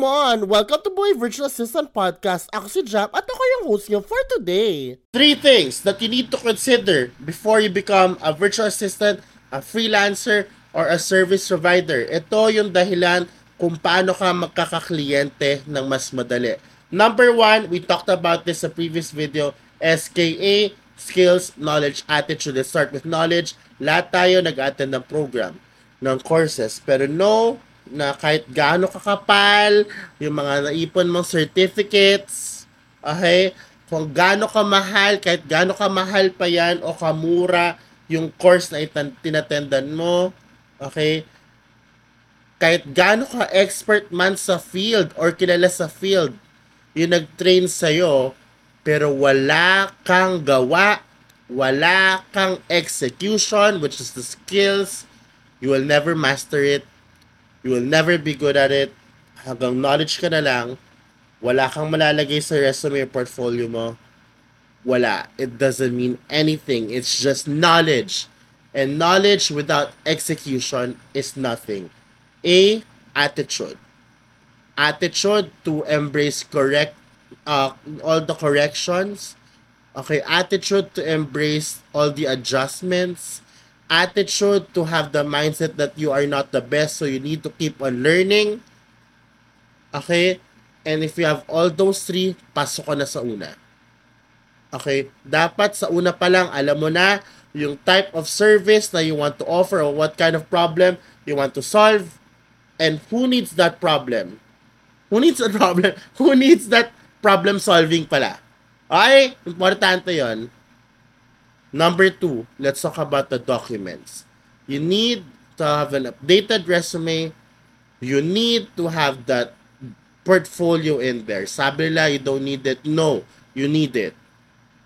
Come on! Welcome to Boy Virtual Assistant Podcast. Ako si Jap at ako yung host niyo for today. Three things that you need to consider before you become a virtual assistant, a freelancer, or a service provider. Ito yung dahilan kung paano ka magkakakliyente ng mas madali. Number one, we talked about this sa previous video, SKA, Skills, Knowledge, Attitude. Let's start with knowledge. Lahat tayo nag-attend ng program, ng courses. Pero no, na kahit gaano kakapal, yung mga naipon mong certificates, okay, kung gaano ka mahal, kahit gaano ka mahal pa yan o kamura yung course na itan- tinatendan mo, okay, kahit gaano ka expert man sa field or kilala sa field, yung nag-train sa'yo, pero wala kang gawa, wala kang execution, which is the skills, you will never master it, You will never be good at it. Hanggang knowledge ka na lang, wala kang malalagay sa resume or portfolio mo. Wala. It doesn't mean anything. It's just knowledge. And knowledge without execution is nothing. A, attitude. Attitude to embrace correct uh, all the corrections. Okay, attitude to embrace all the adjustments attitude to have the mindset that you are not the best so you need to keep on learning. Okay? And if you have all those three pasok ka na sa una. Okay? Dapat sa una pa lang alam mo na yung type of service na you want to offer or what kind of problem you want to solve and who needs that problem? Who needs that problem? Who needs that problem solving pala? Okay? Importante yon Number two, let's talk about the documents. You need to have an updated resume. You need to have that portfolio in there. Sabi nila, you don't need it. No, you need it.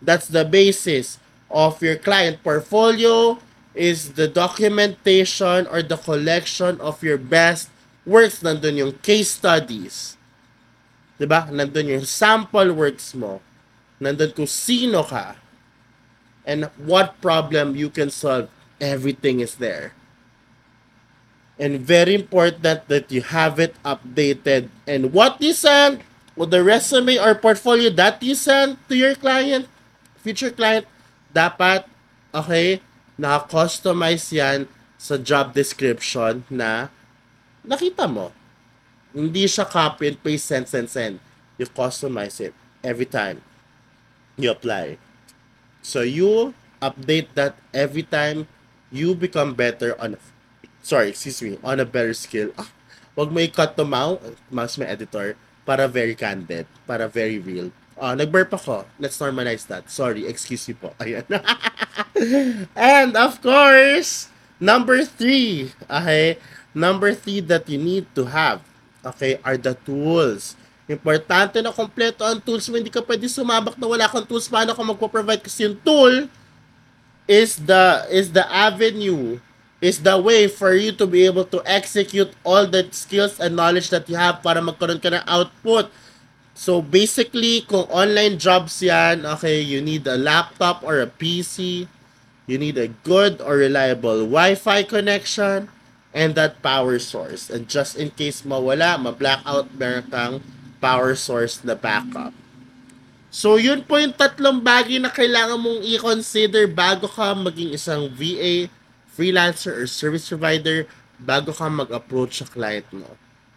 That's the basis of your client portfolio is the documentation or the collection of your best works. Nandun yung case studies. Diba? Nandun yung sample works mo. Nandun kung sino ka and what problem you can solve. Everything is there. And very important that you have it updated. And what you send, or the resume or portfolio that you send to your client, future client, dapat, okay, naka-customize yan sa job description na nakita mo. Hindi siya copy and paste, send, send, send. You customize it every time you apply. So you update that every time you become better on sorry, excuse me, on a better skill. Ah, wag mo i-cut to mouse, mouse my editor para very candid, para very real. Ah, nag-burp ako. Let's normalize that. Sorry, excuse me po. Ayan. and of course, number three, okay, number three that you need to have, okay, are the tools. Importante na kompleto ang tools mo. Hindi ka pwede sumabak na wala kang tools. Paano ka magpo-provide? Kasi yung tool is the is the avenue is the way for you to be able to execute all the skills and knowledge that you have para magkaroon ka ng output. So basically, kung online jobs yan, okay, you need a laptop or a PC. You need a good or reliable Wi-Fi connection and that power source. And just in case mawala, ma-blackout, meron kang power source na backup. So, yun po yung tatlong bagay na kailangan mong i-consider bago ka maging isang VA, freelancer, or service provider bago ka mag-approach sa client mo.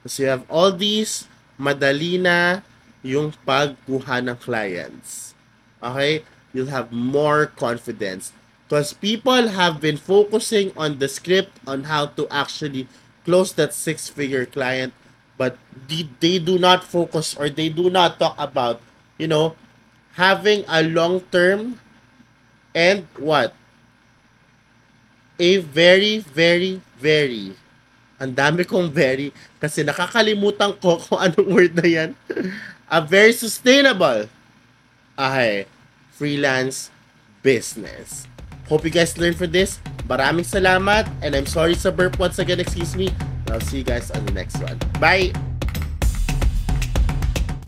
Kasi you have all these, madali na yung pagkuha ng clients. Okay? You'll have more confidence. Because people have been focusing on the script on how to actually close that six-figure client but they, they do not focus or they do not talk about, you know, having a long term and what? A very, very, very, ang dami kong very, kasi nakakalimutan ko kung anong word na yan. a very sustainable, okay, freelance business. Hope you guys learned for this. Maraming salamat and I'm sorry sa burp once again, excuse me. I'll see you guys on the next one. Bye!